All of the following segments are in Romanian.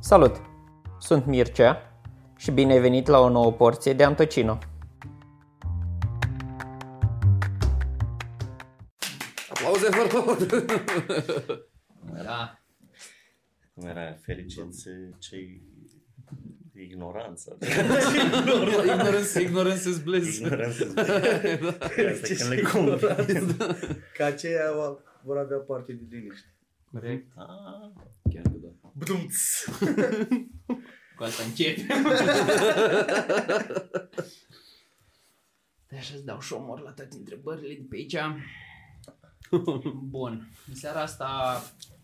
Salut! Sunt Mircea și bine ai venit la o nouă porție de Antocino. Aplauze, vă rog! Da. Cum era fericiți cei ignoranță. ignorance, ignorance is bliss. Ignoranță. Asta când le cumpri. Ca aceia va- vor avea parte de liniște. Corect. Ah, Chiar că da. Bdumț! Cu asta începi. Păi așa îți dau șomor la toate întrebările de pe aici. Bun. În seara asta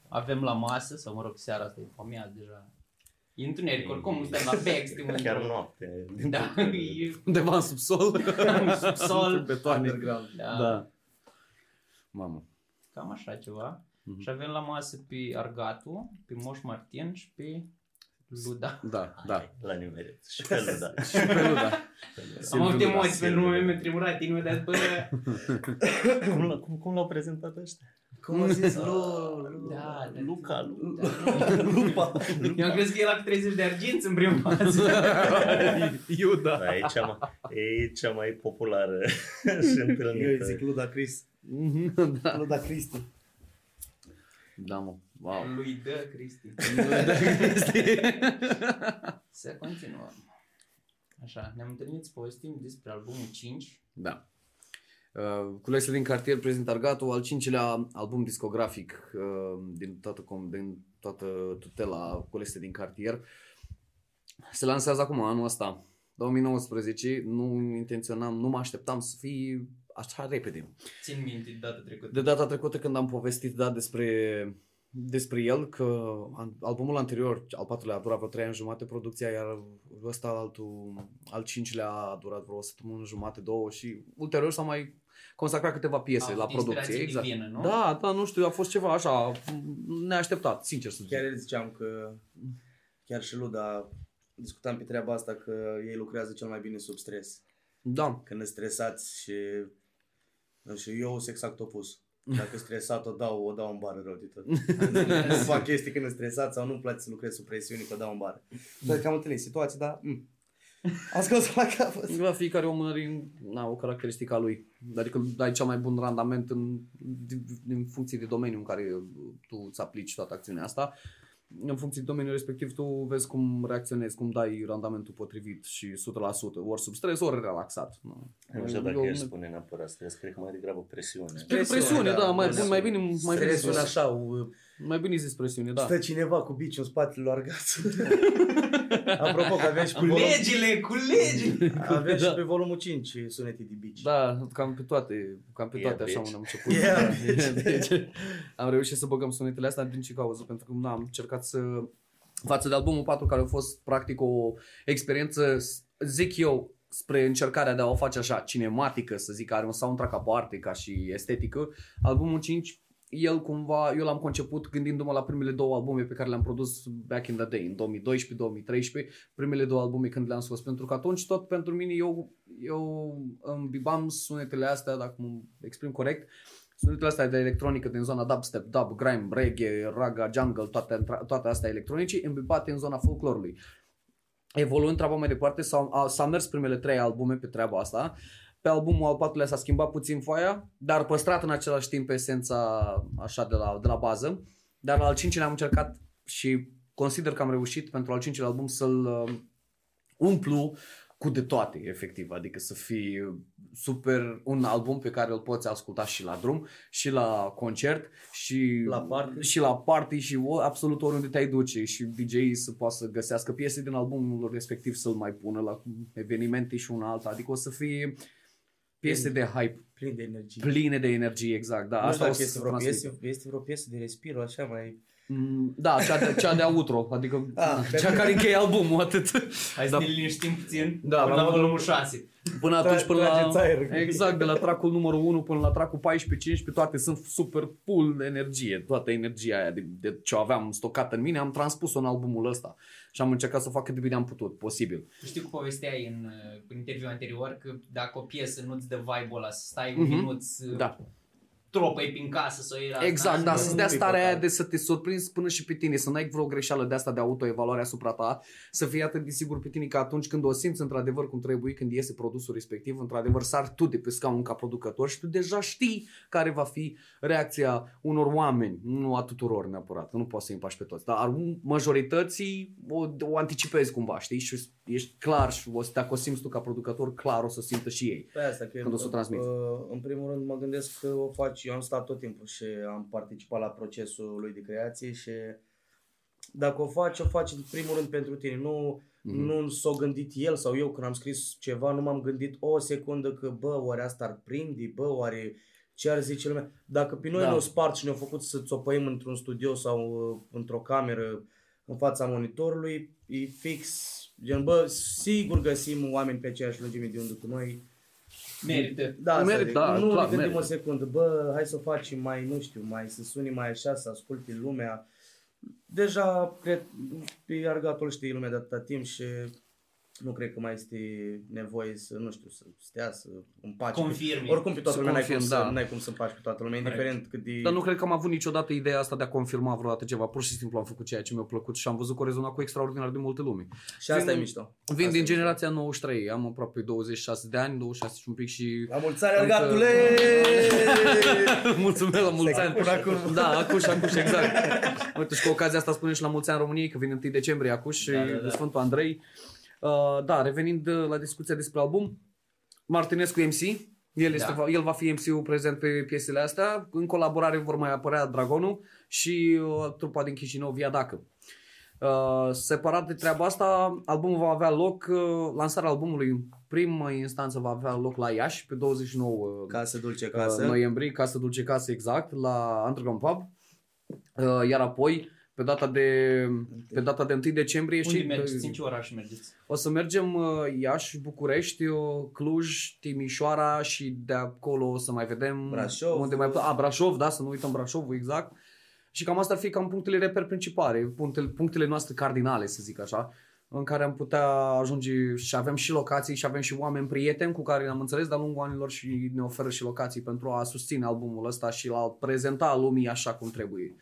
avem la masă, sau mă rog, seara asta e pomea deja. E întuneric, oricum nu stai la bec, suntem Chiar într-o- noapte. din Da, punctul de e Undeva în subsol. în subsol. Betoane. Underground. Da. Da. Mamă. Cam așa ceva. Mhm. Și avem la masă pe Argatu, pe Moș Martin și pe Luda. Da, da. La nimerit. Și pe lui, da. Și pe lui, da. Am avut Silviu Luda, emoții pe Silviu nume, Luda. mi-a tremurat inima de bă, Cum, l- cum, cum l-au prezentat ăștia? Cum a zis? Lu, Lu, Da, da. Luca, Lu. Lupa. Eu am crezut că era cu 30 de arginți în prima fază. Iuda. Da, e cea mai, e cea mai populară și Eu întâlnită. îi zic Luda Chris. da. Luda Cristi. Da, mă. Wow. Lui Dă Cristi. Să continuăm. Așa, ne-am întâlnit să povestim despre albumul 5. Da. Uh, Culese din cartier prezintă Argato, al cincilea album discografic uh, din, toată, com- din toată tutela Culese din cartier. Se lansează acum, anul ăsta, 2019. Nu intenționam, nu mă așteptam să fie așa repede. Țin minte de data trecută. De data trecută când am povestit da, despre, despre el, că an- albumul anterior, al patrulea, a durat vreo 3 ani jumate producția, iar ăsta, altul, al cincilea, a durat vreo săptămână jumate, două și ulterior s-au mai consacrat câteva piese A la avut producție. inspirație Exact. divină, nu? Da, da, nu știu, a fost ceva așa neașteptat, sincer să zic. Chiar el ziceam că chiar și Luda discutam pe treaba asta că ei lucrează cel mai bine sub stres. Da, Când sunt stresați și nu știu, eu sunt exact opus. Dacă stresat o dau, o dau în bară rău de tot. nu fac chestii când sunt stresat sau nu-mi place să lucrez sub presiune, că o dau în bară. Dar că am întâlnit situații, dar mm, am scos la capăt. La fiecare om are na, o caracteristică a lui. Adică ai cel mai bun randament în, din, din funcție de domeniu în care tu îți aplici toată acțiunea asta. În funcție de domeniul respectiv tu vezi cum reacționezi, cum dai randamentul potrivit și 100%, ori sub stres, ori relaxat. Nu, Nu știu dacă Eu- el spune neapărat stres, cred că mai degrabă presiune. Cred că presiune, da, mai, bun, mai bine, mai bine, Stresul zis, așa, u- mai bine zis presiune, da. Stă cineva cu bici în spatele lui Argaț. Apropo că avem și pe volum, Legile, cu legile! avem și Da. pe volumul 5 sunete de bici. Da, cam pe toate, cam pe Yeah, toate așa bitch. am început. Yeah, deci, am reușit să băgăm sunetele astea din ce cauză, pentru că na, am încercat să față de albumul 4 care a fost practic o experiență, zic eu, spre încercarea de a o face așa cinematică, să zic, are un soundtrack aparte ca și estetică. Albumul 5 el cumva, eu l-am conceput gândindu-mă la primele două albume pe care le-am produs back in the day, în 2012-2013, primele două albume când le-am scos, pentru că atunci tot pentru mine eu, eu îmbibam sunetele astea, dacă mă exprim corect, sunetele astea de electronică din zona dubstep, dub, grime, reggae, raga, jungle, toate, toate astea electronice, îmbibate în zona folclorului. Evoluând treaba mai departe, s-au, a, s-a mers primele trei albume pe treaba asta. Pe albumul al patrulea s-a schimbat puțin foaia, dar păstrat în același timp esența așa de la, de la bază. Dar la al cincilea am încercat și consider că am reușit pentru al cincilea album să-l uh, umplu cu de toate, efectiv. Adică să fie super un album pe care îl poți asculta și la drum, și la concert, și La party. și la party și o, absolut oriunde te-ai duce și DJ-ii să poată să găsească piese din albumul respectiv să-l mai pună la evenimente și una alta. Adică o să fie piese de hype Plin de energie. pline de energie, exact. Da, nu știu asta o dacă să este vreo, transmit. piesă, este vreo piesă de respiro, așa mai... Mm, Da, cea de, cea de outro, adică Ah, cea care încheie albumul, atât. Hai Da. să ne liniștim puțin Da, până la la modul- volumul 6. Până atunci, până la... Trageți aer. Exact, de la tracul numărul 1 până la tracul 14-15, toate sunt super full de energie. Toată energia aia de, de ce aveam stocată în mine, am transpus-o în albumul ăsta. Și am încercat să o fac cât de bine am putut, posibil. Știu că povesteai în, în interviul anterior că dacă o piesă nu-ți dă vibe-ul ăla, să stai un Mhm. minut să... Da. Tropăi prin casă să o iei la Exact, asta. da, nu, să-ți nu dea e starea aia păcat. de să te surprinzi până și pe tine, să n-ai vreo greșeală de asta de autoevaluare asupra ta, să fii atât de sigur pe tine că atunci când o simți într-adevăr cum trebuie, când iese produsul respectiv, într-adevăr sar tu de pe scaun ca producător și tu deja știi care va fi reacția unor oameni, nu a tuturor neapărat, că nu poți să-i împaci pe toți, dar a majorității o, o anticipezi cumva, știi, și ești clar și o să, dacă o simți tu ca producător, clar o să simtă și ei. Pe asta, că Când o să o transmiți. uh, în primul rând mă gândesc că o faci, eu am stat tot timpul și am participat la procesul lui de creație și dacă o faci, o faci în primul rând pentru tine, nu, Mhm. nu s-o gândit el sau eu când am scris ceva, nu m-am gândit o secundă că bă, oare asta ar prinde, bă, oare ce ar zice lumea. Dacă pe noi Da. ne-au spart și ne-au făcut să țopăim într-un studio sau uh, într-o cameră în fața monitorului, e fix, gen, bă, sigur găsim oameni pe aceeași lungime de undă cu noi, Merită. da, Merit, merit, da, nu clar, ne gândim merit. o secundă, bă, hai să o facem mai, nu știu, mai să suni mai așa, să asculte lumea. Deja, cred, pe argatul știe lumea de atâta timp și nu cred că mai este nevoie să, nu știu, să stea, să împaci. Confirmi. Oricum pe toată Să lumea n-ai cum, confirm, să, da. n-ai cum să împaci pe toată lumea, Corect. indiferent cât de... Dar nu cred că am avut niciodată ideea asta de a confirma vreodată ceva. Pur și simplu am făcut ceea ce mi-a plăcut și am văzut că o rezona cu extraordinar de multe lume. Și asta Vin- e mișto. Vin Asta din e mișto. generația 93, am aproape 26 de ani, 26 și un pic și... La mulți ani, Încă- argatule! Mulțumesc la mulți ani. Până acum. Da, acuș, acuș, exact. Uite, și cu ocazia asta spunem și la mulți ani României, că vine 1 decembrie acuș și Da, da, da. de Sfântul Andrei. Uh, da, revenind uh, la discuția despre album, Martinescu MC, el, este, Da. el va fi MC-ul prezent pe piesele astea. În colaborare vor mai apărea Dragonul și uh, trupa din Chișinău, Via Dacă. Uh, separat de treaba asta, albumul va avea loc, uh, lansarea albumului în primă instanță va avea loc la Iași pe 29 uh, Casă dulce, casă. casă. noiembrie, Casă Dulce Casă exact, la Underground Pub. Uh, iar apoi, pe data de, pe data de 1 decembrie, Unde și mergeți? În ce oraș mergeți? o să mergem uh, Iași, București, uh, Cluj, Timișoara și de acolo o să mai vedem Brașov. unde mai a, Brașov, da, să nu uităm Brașovul exact. Și cam asta ar fi cam punctele reper principale, punctele, punctele noastre cardinale, să zic așa, în care am putea ajunge și avem și locații și avem și oameni prieteni cu care ne-am înțeles de-a lungul anilor și ne oferă și locații pentru a susține albumul ăsta și la prezenta lumii așa cum trebuie.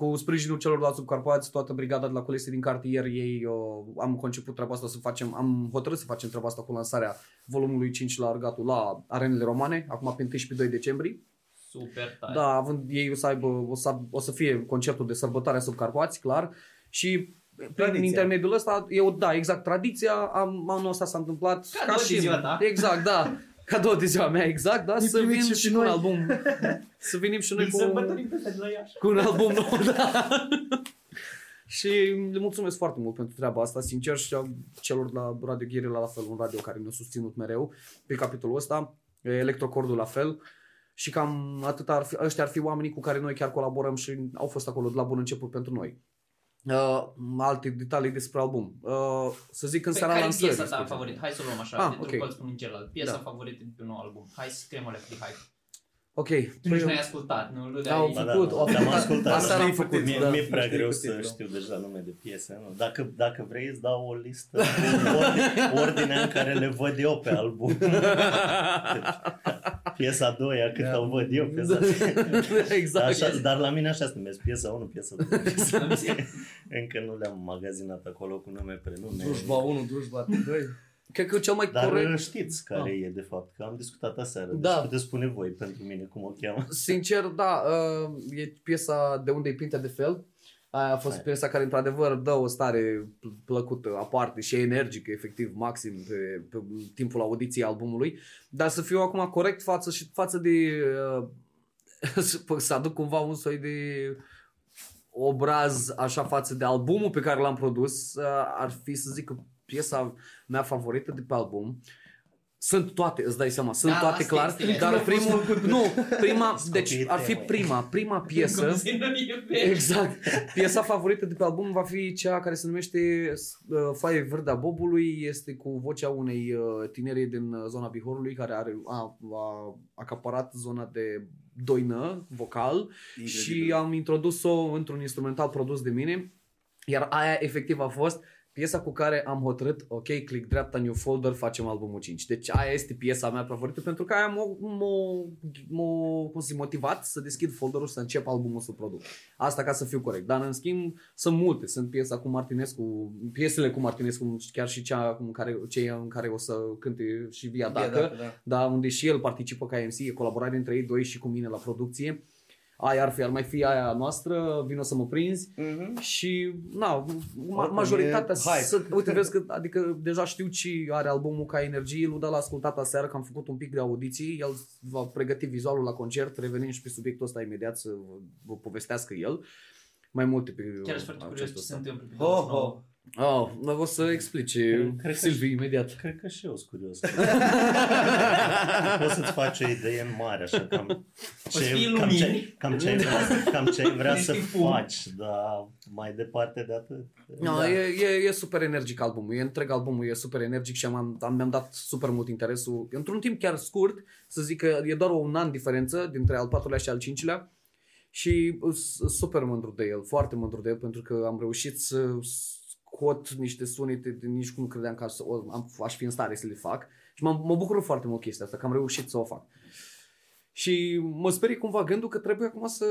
Cu sprijinul celorlalți subcarpați, toată brigada de la culese din cartier, ei uh, am conceput treaba asta să facem, am hotărât să facem treaba asta cu lansarea volumului 5 la Argatul la arenele romane, acum pe 1 și pe 2 decembrie. Super tare. Da, având ei o să aibă, o să, o să fie concertul de sărbătoare a subcarpați, clar. Și prin Tradiția. intermediul ăsta, eu, da, exact, tradiția, am, anul ăsta s-a întâmplat Cadou de ziua ta. Exact, da. Cadou de ziua mea, exact, da, Ne să primiți vin și și cu un noi. album. să venim și noi Îl cu, sărbătorim pe ăsta de la Iași. cu un album nou, da. și le mulțumesc foarte mult pentru treaba asta, sincer, și a celor la Radio Gherila la fel, un radio care ne-a susținut mereu pe capitolul ăsta, Electrocordul la fel. Și cam atât ar fi, ăștia ar fi oamenii cu care noi chiar colaborăm și au fost acolo de la bun început pentru noi. Uh, alte detalii despre album. Uh, să zic în Păi seara care e lansării. piesa ta spre exemplu. favorită? Hai să o luăm așa, Ah, de ok. okay. colț până în celălalt. Piesa Da. favorită de pe un nou album. Hai să scriem alea free hype. Ok. Tu nici n-ai ascultat, nu? Lui Da, au de-ai- făcut, au Am făcut. ascultat. Asta Știi am cu făcut. titlul, Mie, Da. mi-e prea Știi greu cu să titlul. știu deja nume de piese. Nu? Dacă, dacă vrei îți dau o listă cu ordine, ordinea în care le văd eu pe album. piesa a doua, cât o văd eu, piesa exact. Așa, dar la mine așa se numesc, piesa 1, piesa 2. Încă nu le-am magazinat acolo cu nume, prenume. Drujba 1, drujba 2. Cred că cel mai Dar corect, știți care e de fapt, că am discutat aseară. Da. Deci puteți spune voi pentru mine cum o cheamă. sincer, da, uh, e piesa de unde e Pintea de fel. Aia a fost Hai. piesa care într-adevăr dă o stare pl- plăcută, aparte și energică, efectiv, maxim pe, pe timpul audiției albumului. Dar să fiu acum corect față, și față de... Uh, să- să aduc cumva un soi de obraz așa față de albumul pe care l-am produs, uh, ar fi să zic că piesa mea favorită de pe album. Sunt toate, îți dai seama, sunt Da, toate asta clar, este, este. dar primul, nu, prima, Sunt deci copiii ar fi tăi, prima, prima piesă, Cum se numește? exact, piesa favorită de pe album va fi cea care se numește uh, Foaie Verde a Bobului, este cu vocea unei uh, tinere din uh, zona Bihorului care are, a, a acaparat zona de doină vocal. Și am introdus-o într-un instrumental produs de mine, iar aia efectiv a fost piesa cu care am hotărât, ok, click dreapta, new folder, facem albumul 5. Deci aia este piesa mea favorită pentru că aia m-a, m-a, m-a cum să zic, motivat să deschid folderul să încep albumul să produc. Asta ca să fiu corect. Dar în schimb sunt multe. Sunt piesa cu Martinescu, piesele cu Martinescu, chiar și cea în care, cei în care o să cânte și Via Dacă, Dacă, da. da, unde și el participă ca MC, e colaborare între ei doi și cu mine la producție. Aia ar fi, ar mai fi aia noastră, vino să mă prinzi. Mhm. Și, na, ma- Oricum, majoritatea, e hype. să, uite, vezi că, adică deja știu ce are albumul ca energie, lui l-a ascultat aseară, că am făcut un pic de audiții, el va pregăti vizualul la concert, revenim și pe subiectul ăsta imediat să vă, vă povestească el. Mai multe pe Chiar sunt foarte curios acest ce se ăsta. întâmplă pe Ho, 29. Ho. Oh, dar o să explice Cred că Silvii și- imediat. Cred că și eu sunt curios. Poți să-ți faci o idee în mare, așa, cam să fii cam ce, lumini. cam ce, ai vrea, cam ce ai vrea să Niște pum. faci, dar mai departe de atât. No, da. e, e, e super energic albumul, e întreg albumul, e super energic și am, am, mi-am dat super mult interesul. Într-un timp chiar scurt, să zic că e doar un an diferență dintre al patrulea și al cincilea și sunt super mândru de el, foarte mândru de el pentru că am reușit să scot niște sunete de nici cum nu credeam că aș, o- am, aș fi în stare să le fac și mă, mă bucur foarte mult chestia asta, că am reușit să o fac. Și mă sperie cumva gândul că trebuie acum să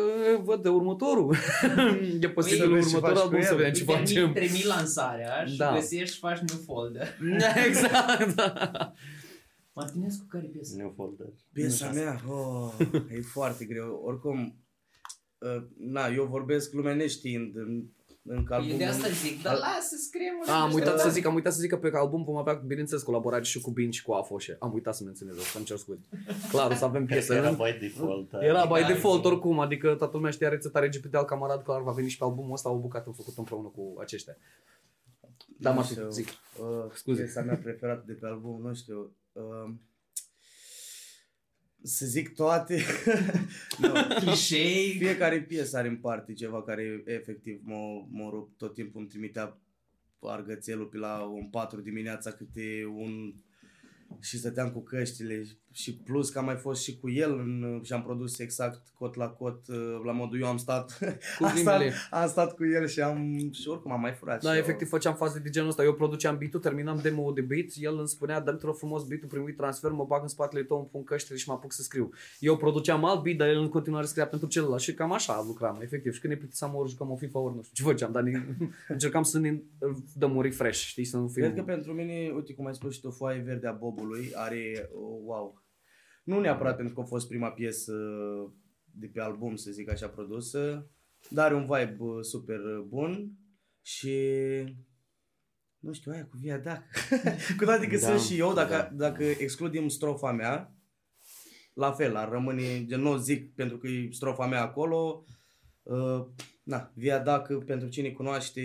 văd de următorul. e posibil Să vezi ce următorul faci album cu să el. vedem ce Termin, facem. termin lansarea și Da. găsești și faci new folder. exact, da. Martinescu, care e piesă? New folder. Piesa mea, oh, e foarte greu. Oricum, uh, na, eu vorbesc lume neștiind în, în E albumul. de asta zic, dar lasă, scrie mă. A, am uitat Da. să zic, am uitat să zic că pe album vom avea, bineînțeles, colaborare și cu Bin și cu Afoșe. Am uitat să menționez asta, îmi cer scuze. Clar, o să avem piesă. Era by default. da. Era by Egal. default oricum, adică toată lumea știa rețeta RGPD al camarad, clar va veni și pe albumul ăsta o bucată făcută împreună cu aceștia. Da, Nu Martin, știu, zic. Uh, Scuze. Piesa mea preferată de pe album, nu știu. Uh, să zic toate. nu. Clișei. Fiecare piesă are în parte ceva care efectiv mă, mă rup. Tot timpul îmi trimitea argățelul pe la un 4 dimineața câte un și stăteam cu căștile și plus că am mai fost și cu el în, și am produs exact cot la cot uh, la modul eu am stat Cu am, stat rimele. am stat cu el și am și oricum am mai furat Da, și eu. efectiv făceam faze de genul ăsta. Eu produceam beat-ul, terminam demo de beat, el îmi spunea, dă-mi te rog frumos beat-ul, primit transfer, mă bag în spatele tău, îmi pun căștile și mă apuc să scriu. Eu produceam alt beat, dar el în continuare scria pentru celălalt și cam așa lucram, efectiv. Și când ne plictiseam ori jucam o FIFA ori nu știu ce făceam, dar ne, încercam să ne dăm un refresh, știi, să nu fim... Cred că pentru mine, uite cum ai spus și tu, foaie verde a Bobului are, oh, wow. Nu neapărat pentru că a fost prima piesă de pe album, să zic așa, produsă, dar are un vibe uh, super uh, bun și nu știu, aia cu Via Dac. cu toate că Da, sunt și eu, dacă, da. dacă excludem strofa mea, la fel, ar rămâne, gen, nu o zic pentru că e strofa mea acolo, uh, na, Via Dac, pentru cine cunoaște,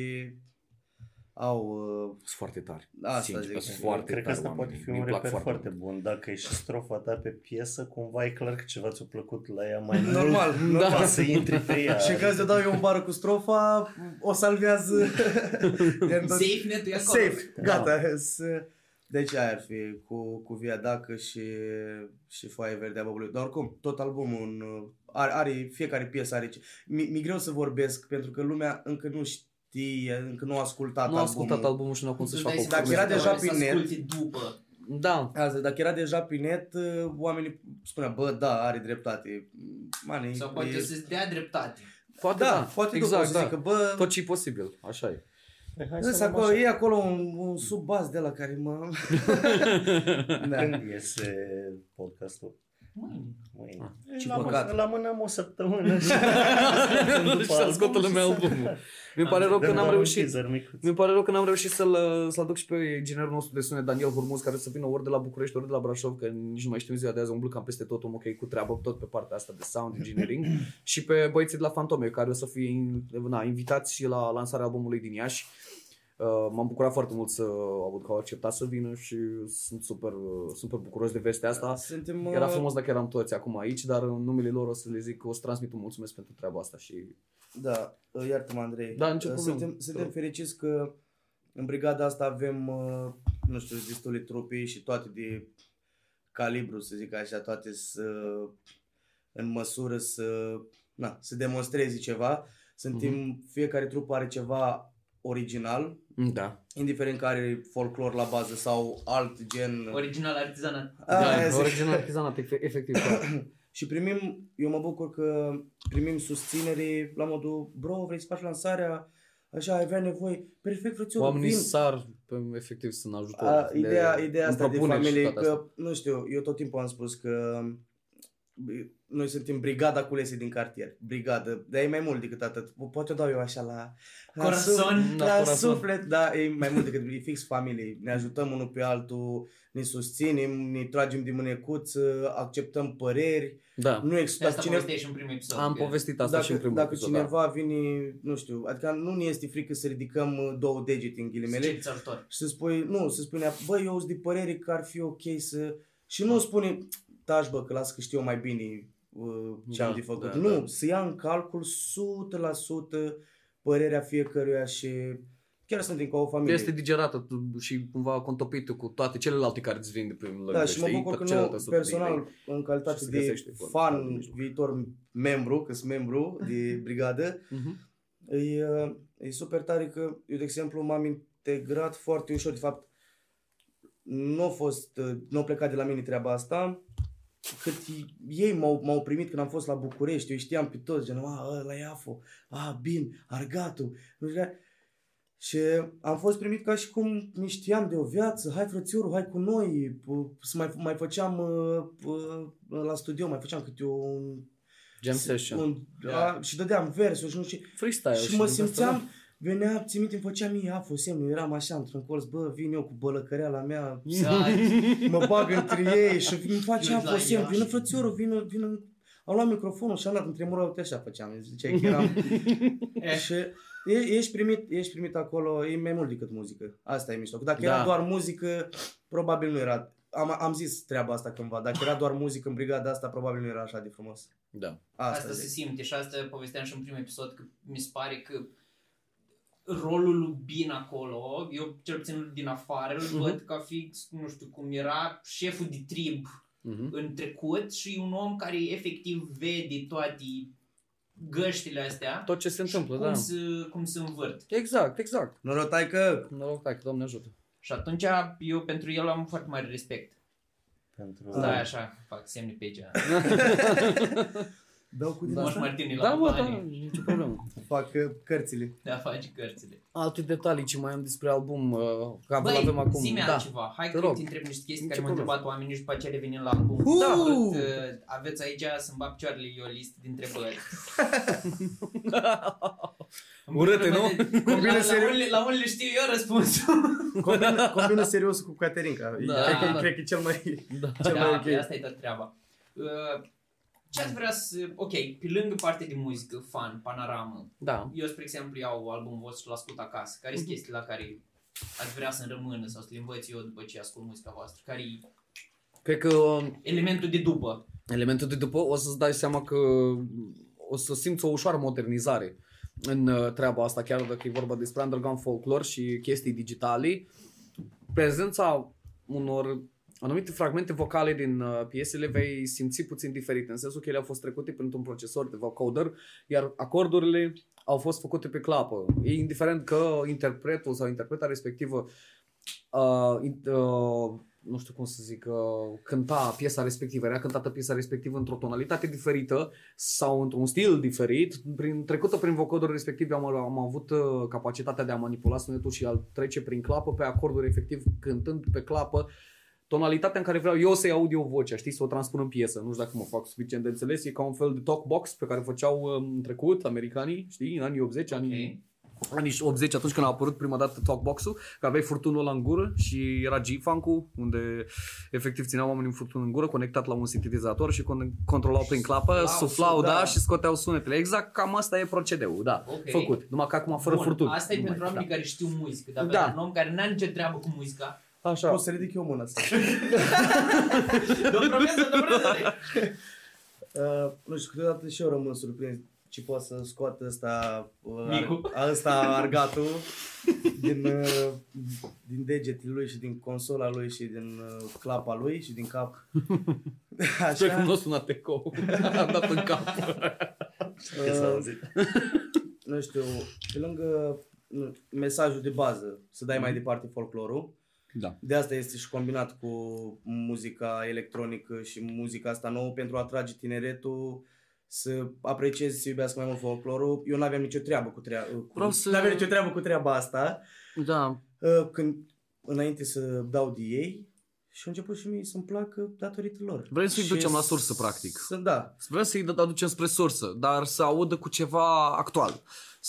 au uh, Sunt foarte tari. Asta Sincer, zic. sunt foarte Cred că tari asta poate oamenii. fi Mi-i un plac reper foarte, mult. bun. Dacă e și strofa ta pe piesă, cumva e clar că ceva ți-a plăcut la ea mai mult. Normal, normal. Da. Să intri pe ea. Și în caz de dau eu un bară cu strofa, o salvează. Gen, tot- Safe net e acolo. Safe, gata. Să- Deci aia ar fi cu, cu Via Dacă și, și Foaie Verde a Bobului. Dar oricum, tot albumul în, are, are, fiecare piesă are... ce- Mi, mi greu să vorbesc pentru că lumea încă nu știe, încă nu a ascultat Nu a albumul. ascultat albumul și nu a cum să-și facă o Îți dai Dacă seama era că deja să pe net- asculte după. Da, Asta, dacă era deja pe net, oamenii spuneau, bă, da, are dreptate. Mane, Sau poate e- să-ți dea dreptate. poate da, da, poate exact, după să da. zică, bă, Tot ce e posibil, așa e. Păi hai Însă să luăm acolo, așa. e acolo un, un subbas de la care mă... da. Când iese podcastul? Mâine. Mâine. Ce la păcat. mână, la mână o săptămână. Și să scoată lumea albumul. Mi pare rău că n-am reușit. Mi pare rău că n-am reușit să-l, să-l aduc și pe inginerul nostru de sunet, Daniel Hurmuz, care să vină ori de la București, ori de la Brașov, că nici nu mai știu în ziua de azi, umblu cam peste tot, om ok cu treabă, tot pe partea asta de sound engineering, și pe băieții de la Fantome, care o să fie na, invitați și la lansarea albumului din Iași. Uh, m-am bucurat foarte mult să aud că au acceptat să vină și sunt super, uh, super bucuros de vestea asta. Suntem, Era uh, frumos dacă eram toți acum aici, dar în numele lor o să le zic că o să transmit un mulțumesc pentru treaba asta și Da, uh, iartă-mă, Andrei. Da, nicio Uh, problemă. Suntem, Te suntem rog. fericiți că în brigada asta avem, uh, nu știu, destule trupe și toate de calibru, să zic așa, toate să, în măsură să, na, să demonstreze ceva. Suntem, Mhm. fiecare trupă are ceva original, Da. indiferent că are folclor la bază sau alt gen. Original artizanat. A, aia Da, zic. original artizanat, efe- efectiv. da. Și primim, eu mă bucur că primim susținere la modul, bro, vrei să faci lansarea, așa, ai avea nevoie, perfect, frățior, Oamenii vin. sar pe, efectiv sunt ajutor. A, de- ideea, ideea în asta de propuneri și familie, toate astea. că, nu știu, eu tot timpul am spus că noi suntem brigada culese din cartier, brigadă, dar e mai mult decât atât. Poate o dau eu așa la, la, Corazon. suf- La la corazon. suflet, dar e mai mult decât, e fix familie. Ne ajutăm unul pe altul, ne susținem, ne tragem de mânecuță, acceptăm păreri. Da. Nu De există asta cine, povesteai și în primul episod. Am că- povestit asta și în dacă, primul dacă episod, da. cineva vine, nu știu, adică nu ne este frică să ridicăm uh, două degete în ghilimele Scepți ajutor. și să spui, nu, să spune, bă, eu sunt de părere că ar fi ok să... Și nu spune, taci bă, că las că știu eu mai bine uh, ce am Da, de făcut. da, nu, da. să ia în calcul 100% părerea fiecăruia și chiar suntem ca o familie. Este digerată tu- și cumva contopită cu toate celelalte care îți vin de pe lângă, da, și mă știi? bucur că Toate nu, celelalte sute de personal, idei. în calitate Și se de găsește acolo, fan, în mijloc. viitor membru, că sunt membru de brigadă, Mhm. E, uh, e super tare că eu, de exemplu, m-am integrat foarte ușor. De fapt, nu a fost, uh, nu a plecat de la mine treaba asta, cât ei m-au, m-au primit când am fost la București, eu îi știam pe toți, gen, a, ăla e Afo, a, Bin, Argatu, nu știu care. Și am fost primit ca și cum ne știam de o viață, hai frățiorul, hai cu noi, p- să mai, mai făceam uh, uh, la studio, mai făceam câte un, Jam session. un a, și dădeam versuri și nu știu ce. Freestyle. Și mă din asta, simțeam, da. Venea, țin minte, îmi făcea mie afo semnul, eram așa într-un colț, bă, vin eu cu bălăcăreala mea, mă bag între ei și îmi face Eu afo la semn, ea vină și- frățiorul, vină, vină, am luat microfonul și am dat între mură, uite așa făceam, ziceai că eram, și e, ești primit, ești primit acolo, e mai mult decât muzică, asta e mișto, dacă Da. era doar muzică, probabil nu era, am, am zis treaba asta cândva, dacă era doar muzică în brigada asta, probabil nu era așa de frumos. Da. Asta, Asta se zic. simte și asta povesteam și în primul episod că mi se pare că rolul lui Bin acolo, eu cel puțin din afară îl văd ca fix, nu știu cum era șeful de trib Mhm. în trecut și un om care efectiv vede toate găștile astea Tot ce se întâmplă, cum, da. se, cum se învârt. Exact, exact. Noroc, taică! Noroc, tai, că Doamne ajută. Și atunci eu pentru el am foarte mare respect. Pentru... Da, așa, fac semne pe aici. Dau cu din Moș asta? Martini la Da, bă, da, bani nicio problemă. Fac uh, cărțile. de a face cărțile. Alte detalii ce mai am despre album, uh, că Băi, avem acum. zi-mi da. altceva. Hai Te că rog. te întreb niște chestii Nicio care m-au problemă. întrebat oamenii și după aceea revenim la album. Uh! Da, vrut, uh, aveți aici să-mi bag picioarele eu o listă de întrebări. În Urâte, primul nu? rând, La, Combină la, serios. unele, la unele știu eu răspunsul. Combină, combină serios cu Caterinca. Da, cred, că, da. cred că e cel mai... Da. Cel mai da, ok. pe asta e tot treaba. Uh, ce ați vrea să... Ok, pe lângă partea de muzică, fan, panoramă, Da. eu, spre exemplu, iau albumul vostru și-l ascult acasă. Care Mhm. sunt chestiile la care ați vrea să rămână sau să le învăț eu după ce ascult muzica voastră? Care e Cred că uh, elementul de după? elementul de după o să-ți dai seama că o să simți o ușoară modernizare în uh, treaba asta, chiar dacă e vorba despre underground folklore și chestii digitale. Prezența unor anumite fragmente vocale din uh, piesele vei simți puțin diferit, în sensul că ele au fost trecute printr-un procesor de vocoder, iar acordurile au fost făcute pe clapă. E indiferent că interpretul sau interpreta respectivă uh, in- uh, nu știu cum să zic, uh, cânta piesa respectivă, era cântată piesa respectivă într-o tonalitate diferită sau într-un stil diferit, prin, trecută prin vocodul respectiv am, am avut uh, capacitatea de a manipula sunetul și a trece prin clapă pe acorduri efectiv cântând pe clapă tonalitatea în care vreau eu să-i aud eu vocea, știi, să o transpun în piesă. Nu știu dacă mă fac suficient de înțeles, e ca un fel de talk box pe care făceau uh, în trecut americanii, știi, în anii 80, anii anii 80, atunci când a apărut prima dată Talkbox-ul, că aveai furtunul ăla în gură și era G-Funk-ul, unde efectiv țineau oamenii un furtun în gură, conectat la un sintetizator și con- controlau prin clapă, Suflau, suflau, da, da. și scoteau sunetele. Exact cam asta e procedeul, da, Ok. făcut. Numai că acum fără Bun, furtun. Asta e Nu pentru mai- oamenii care știu muzică, dar Da. da. un om care n-a nicio treabă cu muzica. Da. Așa. Pot să ridic eu mâna să. Domnul profesor, domnul profesor! Uh, nu știu, câteodată și eu rămân surprins ce poate să scoată ăsta, uh, Micu. ar, ăsta argatul din, uh, din degetele lui și din consola lui și din uh, clapa lui și din cap. Sper cum nu Așa, a sunat ecou. Am dat în cap. Că s-a uh, auzit. nu știu, pe lângă nu, mesajul de bază, să dai mai departe folclorul. Da. De asta este și combinat cu muzica electronică și muzica asta nouă pentru a atrage tineretul să aprecieze, să iubească mai mult folclorul. Eu nu aveam nicio treabă cu treaba. Cu, Vreau să- Nu aveam nicio treabă cu treaba asta. Da. Uh, Când, înainte să dau de ei, și au început și mie să-mi placă datorită lor. Vrem să-i Și ducem la s- sursă, practic. Să, da. Vrem să-i aducem spre sursă, dar să audă cu ceva actual.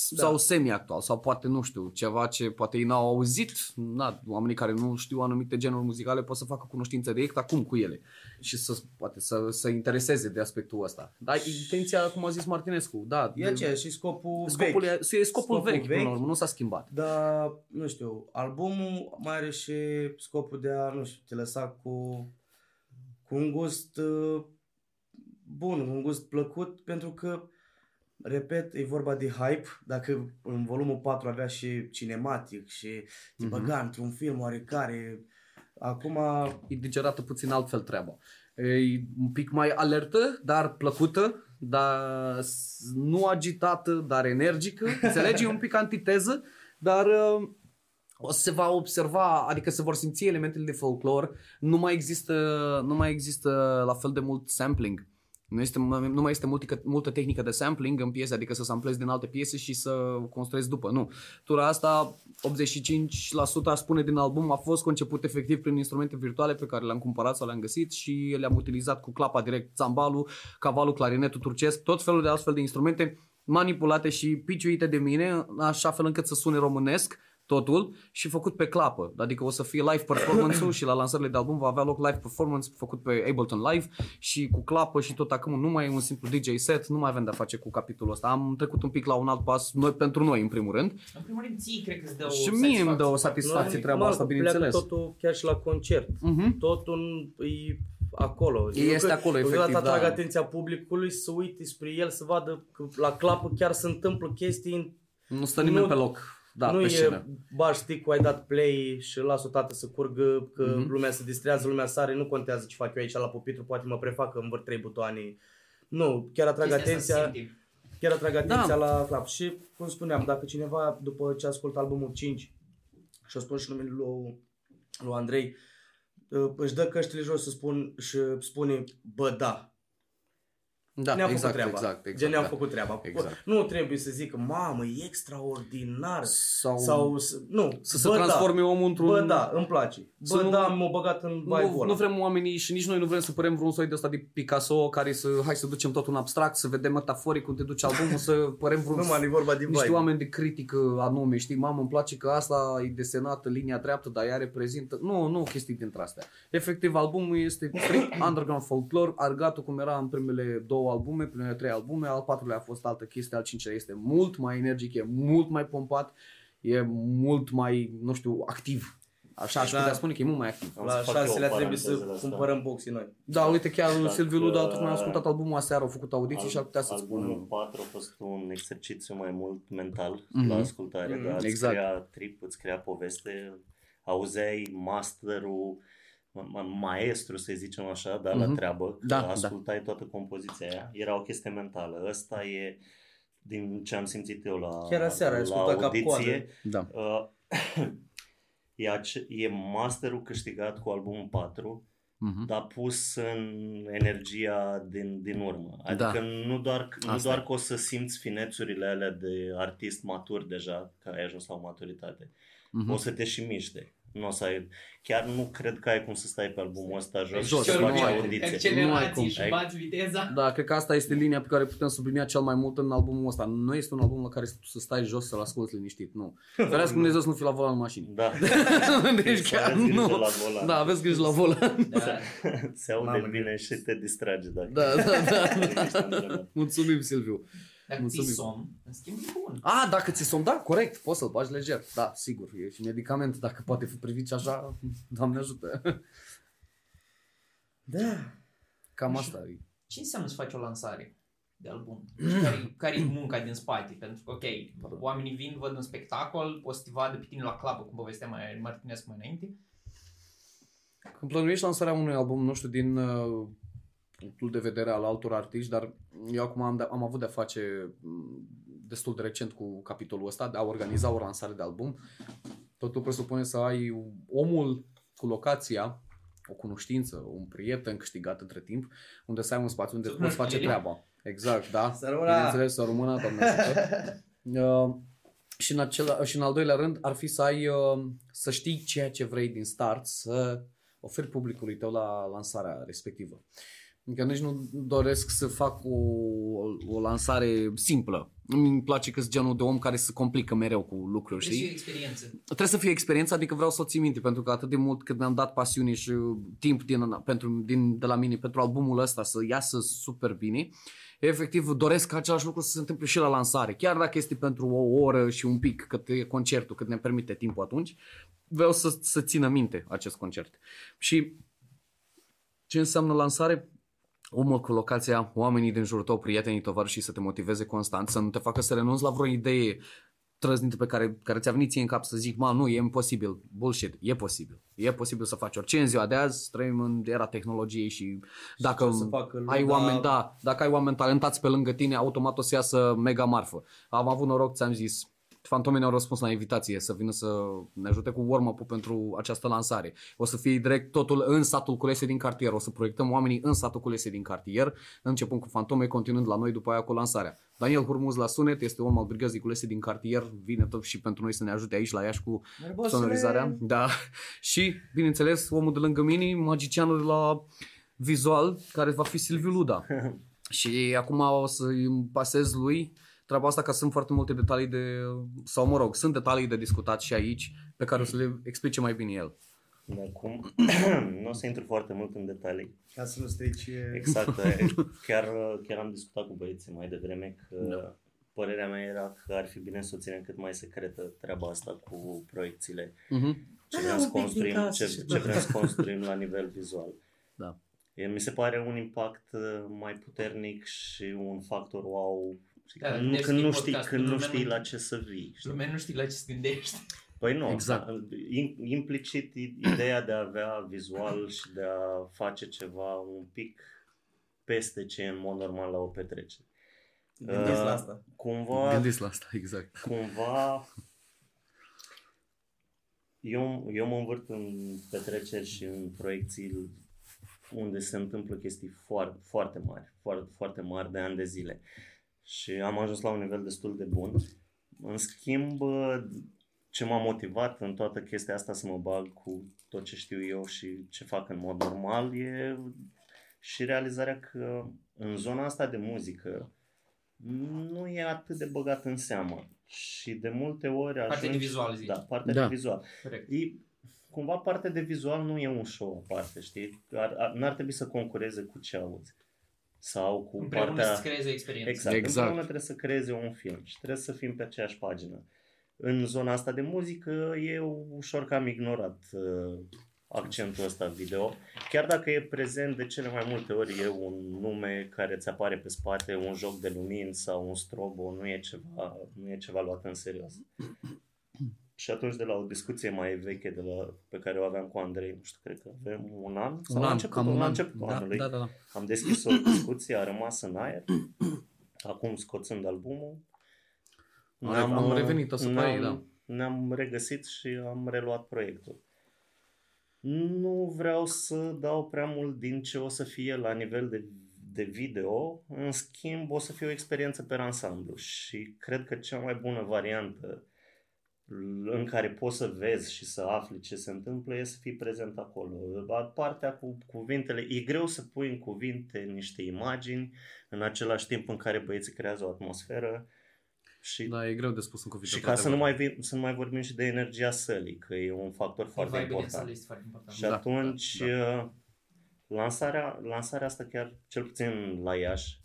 Da. Sau semi-actual, sau poate, nu știu, ceva ce poate ei n-au auzit. Na, oamenii care nu știu anumite genuri muzicale pot să facă cunoștință direct acum cu ele. Și să, poate să se intereseze de aspectul ăsta. Dar intenția, cum a zis Martinescu, da. E aceea și scopul, Scopul, vechi. e, e scopul, Scopul vechi, până vechi. la urmă, nu s-a schimbat. Dar, nu știu, albumul mai are și scopul de a, nu știu, te lăsa cu, cu un gust uh, bun, un gust plăcut, pentru că, repet, e vorba de hype. Dacă în volumul 4 avea și cinematic și te Mhm. băga într-un film oarecare, acum E digerată puțin altfel treaba. E un pic mai alertă, dar plăcută, dar s- nu agitată, dar energică. Înțelegi? E un pic antiteză, dar uh, o să se va observa, adică se vor simți elementele de folclor. Nu mai există, nu mai există la fel de mult sampling. Nu, este, nu mai este multică, multă tehnică de sampling în piese, adică să samplezi din alte piese și să construiesc după. Nu. Tura asta, 85% aș spune din album, a fost conceput efectiv prin instrumente virtuale pe care le-am cumpărat sau le-am găsit și le-am utilizat cu clapa direct, țambalul, cavalul, clarinetul turcesc, tot felul de astfel de instrumente manipulate și piciuite de mine, așa fel încât să sune românesc totul și făcut pe clapă. Adică o să fie live performance-ul și la lansările de album va avea loc live performance făcut pe Ableton Live și cu clapă și tot acum nu mai e un simplu DJ set, nu mai avem de-a face cu capitolul ăsta. Am trecut un pic la un alt pas, noi, pentru noi în primul rând. În primul rând, ție cred că îți dă o și mie îmi dă o satisfacție. satisfacție treaba normal asta, că bineînțeles. pleacă totul chiar și la concert. Mhm. Totul e acolo. E- este acolo, efectiv, Câteodată atrag da. atenția publicului să uite spre el, să vadă că la clapă chiar se întâmplă chestii în Nu stă nimeni Nu- pe loc. Da, nu pe e scenă. bași sticul, ai dat play și las-o tată să curgă, că Mhm. lumea se distrează, lumea sare, nu contează ce fac eu aici la pupitru, poate mă prefac că învârt trei butoane. Nu, chiar atrag Chestia asta atenția, simte. chiar atrag atenția Da. la clap. Și, cum spuneam, dacă cineva, după ce ascultă albumul 5, și o spun și numele lui, lui Andrei, uh, își dă căștile jos să spun, și spune, bă, da, Da, ne-am exact, făcut treaba. exact, exact. Gen, ne-am da. făcut treaba. Exact. Nu trebuie să zică, mamă, e extraordinar. Sau, Sau, să- nu, să se bă, transforme omul într-un... Da. Bă, da, îmi place. Să Bă, nu- da, m-a băgat în vibe Nu, nu vrem oamenii și nici noi nu vrem să părem vreun soi de ăsta de Picasso care să, hai să ducem totul în abstract, să vedem metaforic cum te duce albumul, să părem vreun Nu, man, e vorba de niște vibe. oameni de critică anume, știi, mamă, îmi place că asta e desenată linia dreaptă, dar ea reprezintă... Nu, nu chestii dintre astea. Efectiv, albumul este strict underground folklore, argatul cum era în primele două albume, primele trei albume, al patrulea a fost altă chestie, al cincilea este mult mai energic, e mult mai pompat, e mult mai, nu știu, activ. Așa aș Da. putea spune că e mult mai activ. Am La să fac eu o șaselea trebuie paranteză să la asta. cumpărăm boxii noi. Da, uite, chiar Dacă- Silviu Luda, tocmai a ascultat albumul aseară, au făcut audiții și ar putea să Albumul spună. 4 a fost un exercițiu mai mult mental Mhm. la ascultare, Mhm. dar îți Exact. crea trip, îți crea poveste, auzeai masterul, ma- ma- maestru, să zicem așa, da, la Mhm. treabă, că Da, da. ascultai toată compoziția aia, era o chestie mentală. Ăsta e din ce am simțit eu la, Chiar aseară ai la ascultat audiție, Da. uh, e, ace- e masterul câștigat cu albumul 4, Mhm. dar pus în energia din, din urmă. Adică Da. nu, doar, nu Asta doar e. că o să simți finețurile alea de artist matur deja, că ai ajuns la o maturitate, Mhm. o să te și miște. Nu o să ai, chiar nu cred că ai cum să stai pe albumul ăsta jos, Jos, și să nu faci ai cum. audiție. Nu ai Accelerații cum. și Ai- bați viteza. Da, cred că asta este linia pe care putem sublinia cel mai mult în albumul ăsta. Nu este un album la care să, să stai jos să-l asculti liniștit, nu. Ferească Dumnezeu să nu fii la volan în mașină. Da, deci Să chiar aveți grijă nu. la volan. Da, aveți grijă la volan. Da. se aude Mamă, bine și te distrage. Dacă Da, da, da. ești antrenat. Mulțumim, Silviu. Dacă Mulțumim. ții somn, în schimb e bun. A, dacă ți somn, da, corect, poți să-l bagi lejer. Da, sigur, e și medicament, dacă poate fi privit și așa, Doamne ajută. Da. Cam asta e. Ce înseamnă să faci o lansare de album? Și care, care e munca din spate? Pentru că, ok, oamenii vin, văd un spectacol, o să te vadă pe tine la clapă, cum povestea mai Martinescu mai înainte. Când plănuiești lansarea unui album, nu știu, din uh, punctul de vedere al altor artiști, dar eu acum am, de- am avut de-a face m, destul de recent cu capitolul ăsta, de a organiza o lansare de album. Totul presupune să ai omul cu locația, o cunoștință, un prieten câștigat între timp, unde să ai un spațiu unde Să poți face cunoști treaba. Exact, da. Să rămână! Bineînțeles, să rămână, doamne ajută. Uh, și în, acela, și în al doilea rând ar fi să ai, uh, să știi ceea ce vrei din start, să oferi publicului tău la lansarea respectivă. Adică nici nu doresc să fac o, o lansare simplă. Îmi place că sunt genul de om care se complică mereu cu lucruri, Deci știi? e o experiență. Trebuie să fie experiența, adică vreau să o țin minte, pentru că atât de mult cât mi-am dat pasiune și uh, timp din, pentru, din, de la mine pentru albumul ăsta să iasă super bine, efectiv doresc ca același lucru să se întâmple și la lansare. Chiar dacă este pentru o oră și un pic, cât e concertul, cât ne permite timpul atunci, vreau să, să țină minte acest concert. Și ce înseamnă lansare? Omul cu locația, oamenii din jurul tău, prietenii, tovarășii să te motiveze constant, să nu te facă să renunți la vreo idee trăznită pe care, care ți-a venit ție în cap să zic, ma, nu, e imposibil, bullshit, e posibil. E posibil să faci orice în ziua de azi, trăim în era tehnologiei și dacă ce să facă ai lumea- oameni, da, dacă ai oameni talentați pe lângă tine, automat o să iasă mega marfă. Am avut noroc, ți-am zis, Fantomii ne-au răspuns la invitație să vină să ne ajute cu warm-up pentru această lansare. O să fie direct totul în satul Culese din cartier. O să proiectăm oamenii în satul Culese din cartier, începând cu Fantome, continuând la noi după aia cu lansarea. Daniel Hurmuz la sunet, este om al brigăzii Culese din cartier, vine tot și pentru noi să ne ajute aici la Iași cu sonorizarea. Da. Și, bineînțeles, omul de lângă mine, magicianul de la vizual, care va fi Silviu Luda. și acum o să-i pasez lui treaba asta, că sunt foarte multe detalii de, sau mă rog, sunt detalii de discutat și aici, pe care o să le explice mai bine el. De acum, nu o să intru foarte mult în detalii. Ca să nu strici... e- Exact, e, chiar, chiar am discutat cu băieții mai devreme că Da. părerea mea era că ar fi bine să o ținem cât mai secretă treaba asta cu proiecțiile. Uh-huh. Ce Da, vrem, un să pic din construim, casă ce, și- ce vrem să construim la nivel vizual. Da. E, mi se pare un impact uh, mai puternic și un factor wow. Și Da, când, nu, gândește când, nu din știi, podcast, când nu lumea știi nu- la ce să vii. știi? Lumea nu știe la ce se gândește. Păi nu, Exact. da, in- implicit i- ideea de a avea vizual și de a face ceva un pic peste ce e în mod normal la o petrecere. Gândiți la asta. Cumva, Gândiți la asta, exact. cumva eu, eu mă învârt în petreceri și în proiecții unde se întâmplă chestii foarte, foarte mari, foarte, foarte mari de ani de zile. Și am ajuns la un nivel destul de bun. În schimb, ce m-a motivat în toată chestia asta să mă bag cu tot ce știu eu și ce fac în mod normal e și realizarea că în zona asta de muzică nu e atât de băgat în seamă. Și de multe ori ajungi... Partea de vizual, zici. Da, partea Da. de vizual. Corect. E, cumva partea de vizual nu e un show aparte, știi? Ar, ar, n-ar trebui să concureze cu ce auzi. Sau cu Împreună partea... să creezi o experiență. Exact. Exact. Împreună trebuie să creeze un film și trebuie să fim pe aceeași pagină. În zona asta de muzică e ușor că am ignorat uh, accentul ăsta video. Chiar dacă e prezent, de cele mai multe ori e un nume care ți apare pe spate, un joc de lumini sau un strobo, nu e ceva, nu e ceva luat în serios. Și atunci de la o discuție mai veche de la, pe care o aveam cu Andrei, nu știu, cred că avem un an sau Un la an, început, cam un la an. începutul Da, anului. da, da, da. Am deschis o discuție, a rămas în aer. Acum scoțând albumul. Am- am revenit asupra ei, da. Ne-am regăsit și am reluat proiectul. Nu vreau să dau prea mult din ce o să fie la nivel de, de video, în schimb o să fie o experiență pe ansamblu și cred că cea mai bună variantă în care poți să vezi și să afli ce se întâmplă e să fii prezent acolo. Partea cu cuvintele, e greu să pui în cuvinte niște imagini în același timp în care băieții creează o atmosferă și, Da, e greu de spus în cuvinte. și ca să nu, mai vin, să nu mai vorbim și de energia sălii, că e un factor foarte Vibe din important. sală este foarte important. Și Da, atunci da, uh, lansarea, lansarea asta chiar cel puțin la Iași,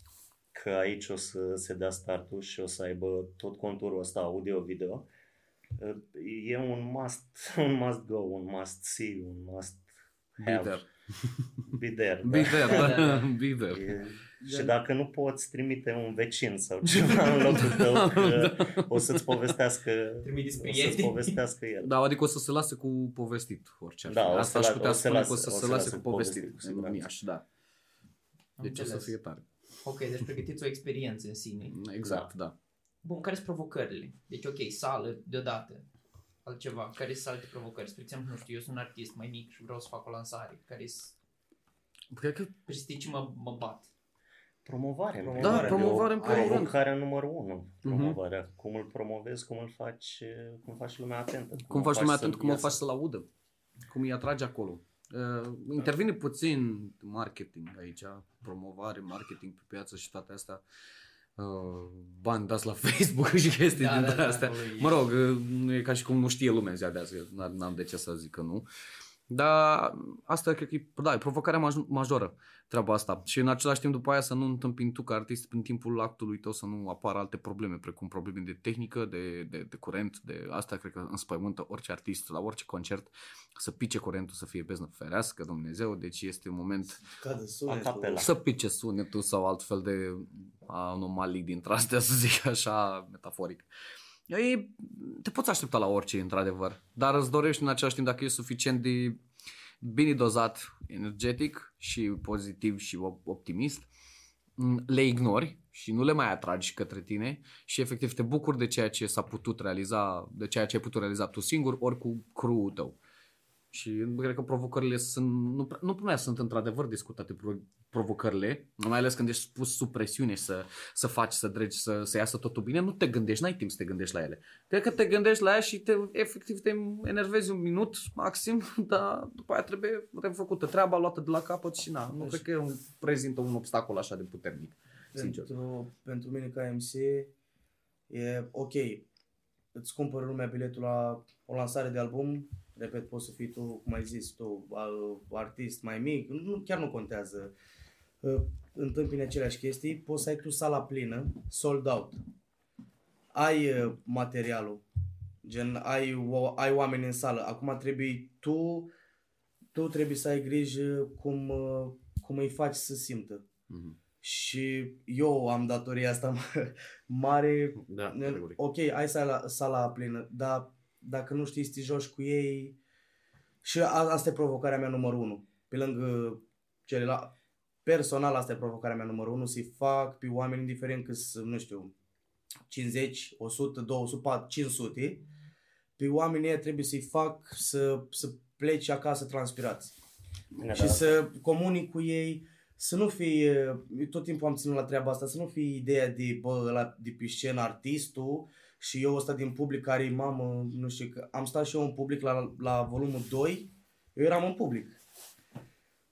că aici o să se dea startul și o să aibă tot conturul ăsta audio-video, uh, e un must, un must go, un must see, un must Be have. there. Be there. Be da. there, Da, da, da, da. be there. E, și dacă nu poți, trimite un vecin sau ceva în locul tău, că o să-ți povestească, Trimiteți o să-ți prieteni. povestească el. Da, adică o să se lase cu povestit orice ar fi. Da, o să Asta aș la- putea o să spune lase- că o să o se să lase lase cu cu povestit. povestit, cu în siguranță. Iași, da. Am Deci o să înțeles. fie tare. Ok, deci pregătiți o experiență în sine. Exact, da. Bun, care sunt provocările? Deci, ok, sală, deodată. Altceva. Care sunt alte provocări? Spre exemplu, nu știu, eu sunt un artist mai mic și vreau să fac o lansare. Care sunt Cred că prestigii mă, mă bat. Promovare. Da, promovare în primul rând. Provocarea numărul unu. Mhm. Promovarea. Cum îl promovezi, cum îl faci, cum faci lumea atentă. cum faci lumea atent, să cum o iasă. faci să-l audă, cum îi atragi acolo. Uh, intervine puțin marketing aici, promovare, marketing pe piață și toate astea. Uh, bani dați la Facebook și chestii Da, din da, da, astea. acolo e- Mă rog, uh, nu e ca și cum nu știe lumea ziua de azi, că n- n-am de ce să zic că nu. Dar asta cred că e, da, e provocarea maj- majoră, treaba asta. Și în același timp după aia să nu întâmpini tu ca artist în timpul actului tău să nu apară alte probleme, precum probleme de tehnică, de, de, de curent, de asta cred că înspăimântă orice artist la orice concert, să pice curentul, să fie beznă ferească Dumnezeu, deci este un moment Cadă sunetul. Acapela. să pice sunetul sau altfel de anomalii dintre astea, să zic așa, metaforic. Ei, te poți aștepta la orice, într-adevăr, dar îți dorești în același timp dacă e suficient de bine dozat, energetic și pozitiv și op- optimist, m, le ignori și nu le mai atragi către tine și efectiv te bucuri de ceea ce s-a putut realiza, de ceea ce ai putut realiza tu singur, ori cu crew-ul tău. Și cred că provocările sunt, nu, prea- nu prea sunt într-adevăr discutate pro- provocările, mai ales când ești pus sub presiune să, să faci, să dregi, să, să iasă totul bine, nu te gândești, n-ai timp să te gândești la ele. Cred că te gândești la ea și te, efectiv te enervezi un minut maxim, dar după aia trebuie refăcută treaba, luată de la capăt și na, nu cred că e un, prezintă un obstacol așa de puternic. Sincer. Pentru, pentru mine ca MC e ok. Îți cumpără lumea biletul la o lansare de album, repet, poți să fii tu, cum ai zis, tu, a- artist mai mic, nu, chiar nu contează. Uh, Întâmpini aceleași chestii, poți să ai tu sala plină, sold out. Ai uh, materialul, gen ai, o, ai oameni în sală. Acum trebuie tu, tu trebuie să ai grijă cum, uh, cum îi faci să simtă. Mhm. Și eu am datoria asta mare. Da, Ne- categoric. ok, ai sala, sala plină, dar dacă nu știi să te joci cu ei... Și a, asta e provocarea mea numărul unu. Pe lângă celălalt... Personal, asta e provocarea mea numărul unu, să-i fac pe oameni, indiferent că sunt, nu știu, 50, 100, 200, 400, 500, pe oamenii ăia trebuie să-i fac să, să plece acasă transpirați. Bine, și dar să comunic cu ei, să nu fie, eu tot timpul am ținut la treaba asta, să nu fie ideea de, bă, ăla de pe scenă artistul și eu ăsta din public care e mamă, nu știu, că am stat și eu în public la, la volumul 2, eu eram în public.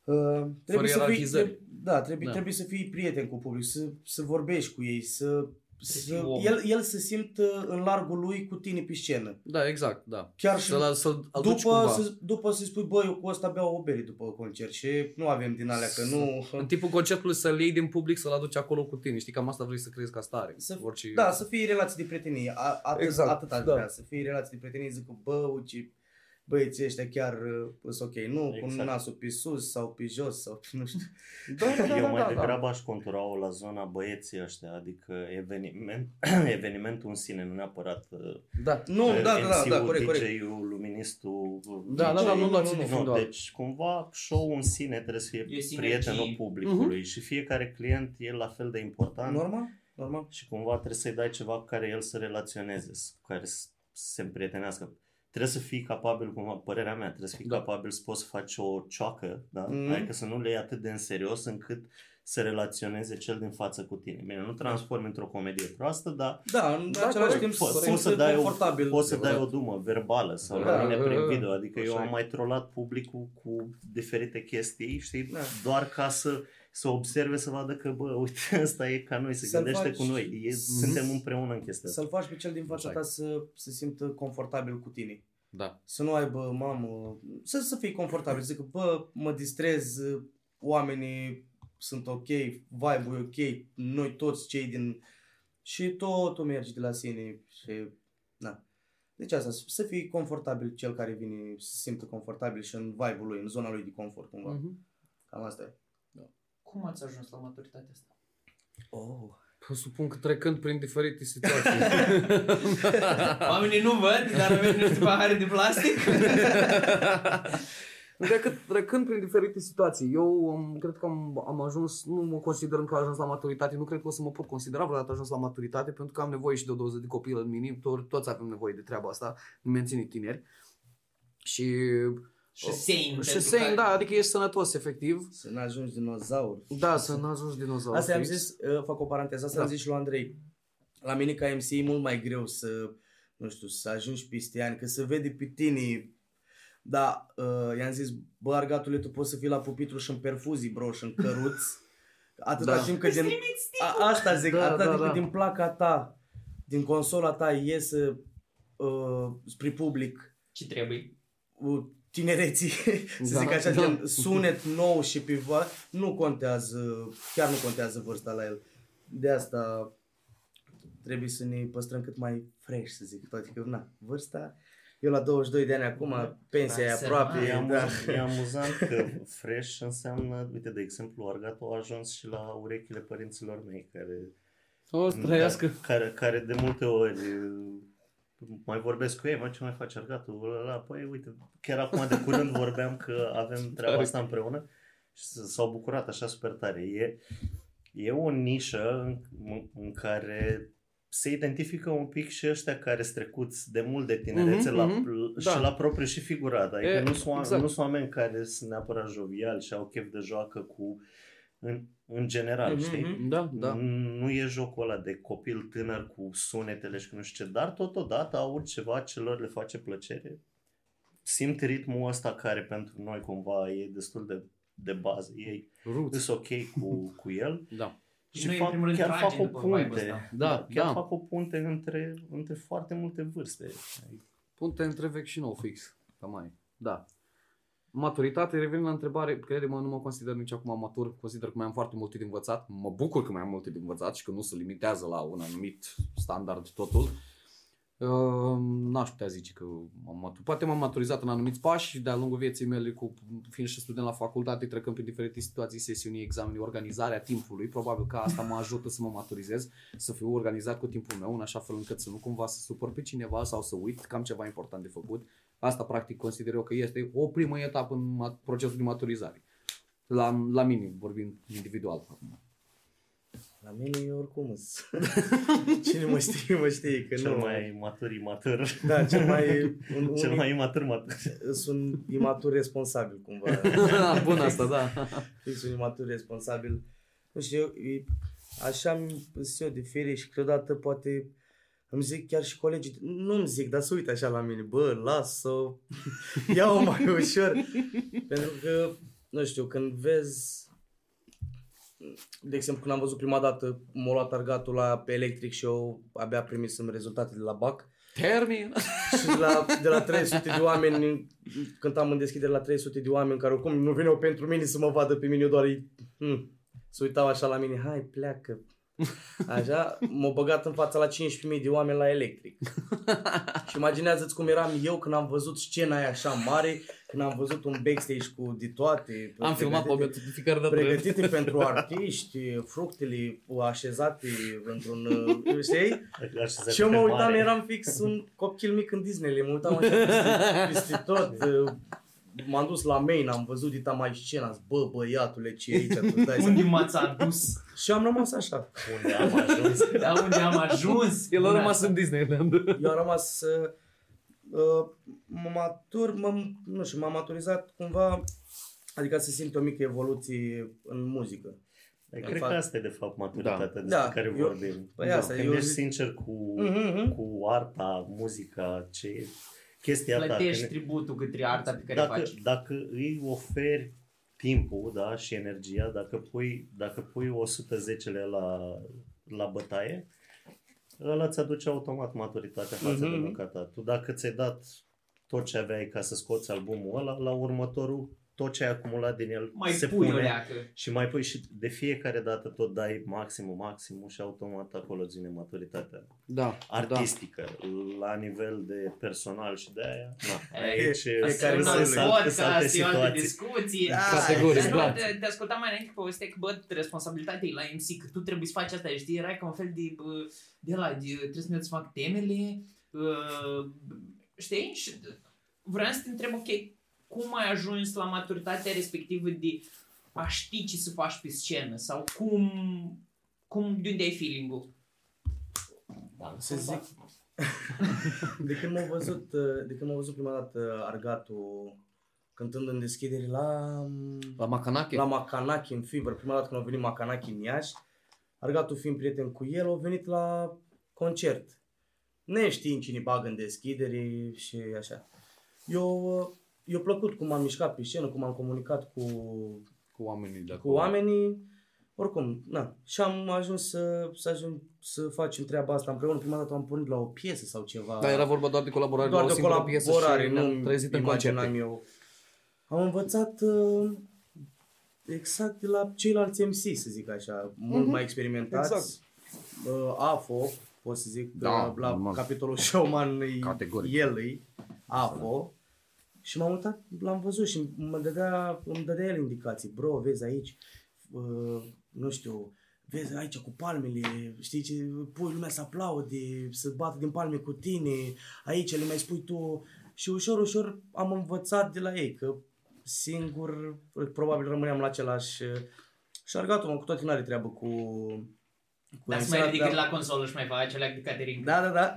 Uh, trebuie să fii, ierarhizări. trebuie, da, trebuie, Da. trebuie să fii prieten cu public, să, să vorbești cu ei, să, să fii om. el, el să simtă în largul lui cu tine pe scenă. Da, exact, da. Chiar și Să-l, să-l aduci după, cumva. să, după să spui, bă, eu cu ăsta beau o bere după concert și nu avem din alea, că nu... În timpul concertului să-l iei din public, să-l aduci acolo cu tine. Știi, cam asta vrei să crezi ca stare. Să, Orice... Da, să fie relații de prietenie. A, atât, Exact, atât aș da. vrea, să fie relații de prietenie. Zic că, bă, uite, băieții ăștia chiar uh, sunt ok. Nu cu Exact. nasul pe sus sau pe jos sau nu știu. da, da, da, Eu da, mai da, degrabă aș contura-o la zona băieții ăștia, adică eveniment, evenimentul în sine, nu neapărat uh, da. Nu, da, da, da, da, MC-ul, corect, corect. DJ-ul, luministul, Da, da, da, nu luați nu, în nu, Nu, doar. deci cumva show-ul în sine trebuie să fie E sinergie. prietenul publicului și fiecare client e la fel de important Normal, normal. și cumva trebuie să-i dai ceva cu care el să relaționeze, s- cu care să să se împrietenească. Trebuie să fii capabil, cum părerea mea, trebuie să fii Da. capabil să poți să faci o cioacă, da? Mhm. adică să nu le iei atât de în serios încât să relaționeze cel din față cu tine. Bine, nu transformi într-o comedie proastă, dar Da, în Da, același corect, timp poți, să poți să simți dai o, confortabil. poți să dai o Adevărat. dumă verbală sau Da, la mine da, prin da, video. Adică eu așa am e. mai trolat publicul cu diferite chestii, știi, Da. doar ca să să observe, să vadă că, bă, uite, ăsta e ca noi, se Să-l gândește faci- cu noi. E, Suntem împreună în chestia asta. Să-l faci pe cel din fața Exact. ta să se simtă confortabil cu tine. Da. Să nu aibă, mamă, să, să fii confortabil, să zică, bă, mă distrez, oamenii sunt ok, vibe-ul e ok, noi toți cei din... Și totul merge de la sine și, na. Deci asta, să- să fii confortabil cel care vine, să se simtă confortabil și în vibe-ul lui, în zona lui de confort, cumva. Mhm. Cam asta e. Cum ați ajuns la maturitatea asta? Oh. Presupun că trecând prin diferite situații. Oamenii nu văd, dar avem niște pahare de plastic. Decât trecând prin diferite situații. Eu um, cred că am, am ajuns, nu mă consider încă ajuns la maturitate, nu cred că o să mă pot considera vreodată ajuns la maturitate, pentru că am nevoie și de o doză de copil în minim, to- toți avem nevoie de treaba asta, ne menține tineri. Și Și sane. și pentru sane, că- da, adică ești sănătos, efectiv. Să nu ajungi dinozaur. Da, să nu ajungi dinozaur. Asta am fix. zis, uh, fac o paranteză, asta Da. am zis și lui Andrei. La mine ca MC e mult mai greu să, nu știu, să ajungi peste ani, că se vede pe tine. Da, uh, i-am zis, bă, argatule, tu poți să fii la pupitru și în perfuzii, bro, și în căruț. Atâta Da. timp că din... A, asta zic, Da, atâta da, timp da. cât din placa ta, din consola ta iese uh, spre public Ce trebuie? uh, tinereții, să Da, zic așa, da. gen sunet nou și pe va, nu contează, chiar nu contează vârsta la el. De asta trebuie să ne păstrăm cât mai fresh, să zic, toate că, na, vârsta, eu la 22 de ani acum, pensia e Da, aproape, E, Păi, da. amuzant, e amuzant că fresh înseamnă, uite, de exemplu, argatul a ajuns și la urechile părinților mei, care, O să trăiască. care, care de multe ori uh, mai vorbesc cu ei, mă, ce mai face argatul? La, păi, uite, chiar acum de curând vorbeam că avem treaba asta împreună și s- s-au bucurat așa super tare. E, e o nișă în, în care se identifică un pic și ăștia care sunt trecuți de mult de tinerețe Mhm, la, mhm, și da. la propriu și figurat. Adică E, nu, sunt, oameni, exact. nu sunt oameni care sunt neapărat joviali și au chef de joacă cu în, în general, Mhm, știi? mhm. Da, da. Nu e jocul ăla de copil tânăr cu sunetele și cu nu știu ce, dar totodată aud ceva ce lor le face plăcere. Simt ritmul ăsta care pentru noi cumva e destul de, de bază. Ei Roots. sunt ok cu, cu el Da. Și și noi, în fac, primul rând, chiar tragem fac o după vibe-ul punte. ăsta. Da, chiar da. fac o punte între, între foarte multe vârste. Punte între vechi și nou fix. Cam mai. Da. Maturitate, revin la întrebare, crede-mă, nu mă consider nici acum matur, consider că mai am foarte multe de învățat, mă bucur că mai am multe de învățat și că nu se limitează la un anumit standard totul. Uh, n-aș putea zice că m-am maturizat. Poate m-am maturizat în anumiți pași de-a lungul vieții mele, cu, fiind și student la facultate, trecând prin diferite situații, sesiuni, examene, organizarea timpului. Probabil că asta mă ajută să mă maturizez, să fiu organizat cu timpul meu, în așa fel încât să nu cumva să supăr pe cineva sau să uit că am ceva important de făcut. Asta practic consider eu că este o primă etapă în ma- procesul de maturizare. La, la mine, vorbind individual acum. La mine e oricum. Cine mă știe, mă știe că Cel nu. mai matur imatur. Da, cel mai... Un, Cel un, mai imatur matur. Sunt imatur responsabil cumva. Bun asta, da. Fix un imatur responsabil. Nu știu, eu, e, așa îmi sunt eu de ferie și câteodată poate îmi zic chiar și colegii, nu îmi zic, dar să uită așa la mine, bă, lasă, ia-o mai ușor. Pentru că, nu știu, când vezi, de exemplu, când am văzut prima dată, m-a luat argatul la pe electric și eu abia primisem rezultate de la BAC. Termin. Și la, de la 300 de oameni, cântam în deschidere la 300 de oameni care oricum nu vineau pentru mine să mă vadă pe mine, eu doar îi, hmm, se uitau așa la mine, hai pleacă. Așa, m-au băgat în fața la 15.000 de oameni la electric. și imaginează-ți cum eram eu când am văzut scena aia așa mare, când am văzut un backstage cu de toate. Am filmat pe pregătite- de fiecare dată. pregătite pentru artiști, fructele așezate într-un, uh, știi? Așezate Și eu pe mă uitam, mare. eram fix un copil mic în Disney, mă uitam așa peste, peste tot. Uh, M-am dus la main, am văzut dita mai scena, am zis, bă băiatule, ce e aici, tu dai Unde seama. m-ați adus? Și am rămas așa. Unde am ajuns. Da, unde am ajuns? El a Bună rămas asta. în Disneyland. Eu am rămas, uh, uh, mă matur, mă, nu știu, m-am maturizat cumva, adică să simt o mică evoluție în muzică. Cred În că fapt- asta e de fapt maturitatea Da. despre Da, care eu- vorbim. păi Da, asta, Când eu ești zic- sincer cu, Mhm. cu arta, muzica, ce e chestia ta. Plătești când- tributul către arta pe care dacă, faci. dacă îi oferi timpul da, și energia, dacă pui, dacă pui 110-le la, la bătaie, ăla îți aduce automat maturitatea față Mhm. de munca ta. Tu dacă ți-ai dat tot ce aveai ca să scoți albumul ăla, la următorul tot ce ai acumulat din el Mai se pui o pune leacă. și mai pui și de fiecare dată tot dai maximul, maximul și automat acolo ține maturitatea Da, artistică la nivel de personal și de aia. Na, Ei, aici fiecare Care să un le- alt sunt alte podcast, e o altă situații. discuție. Da, Categoric, Dar clar. nu, te, te ascultam mai înainte povestea că, bă, responsabilitatea e la MC, că tu trebuie să faci asta, știi? Erai ca un fel de, bă, de la, de, trebuie să mergi să fac temele, uh, știi? Și vreau să te întreb, ok, cum ai ajuns la maturitatea respectivă de a ști ce să faci pe scenă sau cum, cum de unde ai feeling-ul? Să zic, de când m-au văzut, uh, de când m-au văzut prima dată Argatul cântând în deschidere la, La Macanache? la Macanachi în Fever, prima dată când a venit Macanachi în Iași, Argatul fiind prieten cu el, au venit la concert. Neștiind cine bagă în deschidere și așa. Eu, uh, eu plăcut cum am mișcat pe scenă, cum am comunicat cu, Cu oamenii de cu acolo. oamenii. Oricum, na. Și am ajuns să, să ajung să facem treaba asta împreună. Prima dată am pornit la o piesă sau ceva. Da, era vorba doar de colaborare doar la o de singură piesă colaborare, și nu ne-am trezit în imaginam concerte. eu. Am învățat uh, exact de la ceilalți MC, să zic așa, mult mai experimentați. Exact. Uh, AFO, pot să zic, Da, uh, la normal. capitolul showman e Categoric. el e, AFO. Și m-am uitat, l-am văzut și mă dădea, îmi dădea el indicații. Bro, vezi aici, uh, nu știu, vezi aici cu palmele, știi ce, pui lumea să aplaude, să bată din palme cu tine, aici le mai spui tu. Și ușor, ușor am învățat de la ei că singur, probabil rămâneam la același... Și argatul, mă, cu toate n-are treabă cu... cu Dar să mai emisiunea, ridică dar- la consolă și mai faci alea de catering. Da, da, da.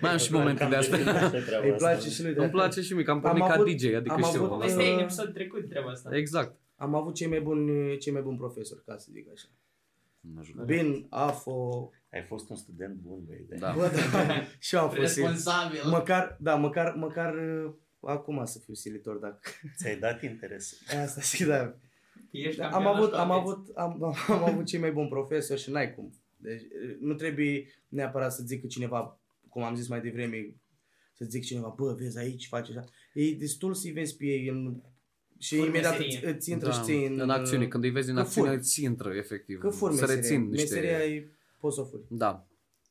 Mai am și momente de astea. Îi place și lui de Îmi place și mie, că am pornit Am ca avut- DJ, adică am știu. avut- ăla. Asta e în Uh, episodul trecut treaba asta. Exact. Am avut cei mai buni, cei mai buni profesori, ca să zic așa. Mă ajută. Bin, AFO, Ai fost un student bun, băi. de- Da. bă, da, și eu am fost sil- Responsabil. Măcar, da, măcar, măcar uh, acum să fiu silitor, dacă... Ți-ai dat interes. Asta și da. Ești am campionat avut, la am vieți. avut, am, am avut cei mai buni profesori și n-ai cum. Deci uh, nu trebuie neapărat să zică cineva, cum am zis mai devreme, să zic cineva, bă, vezi aici, faci așa. E destul să-i vezi pe ei în... Și Furi imediat meserie. îți, îți intră și ție în... în acțiune, când îi vezi în că acțiune, furi. îți intră, efectiv. Că fur să meseria. rețin niște... Meseria e, poți să o furi. Da,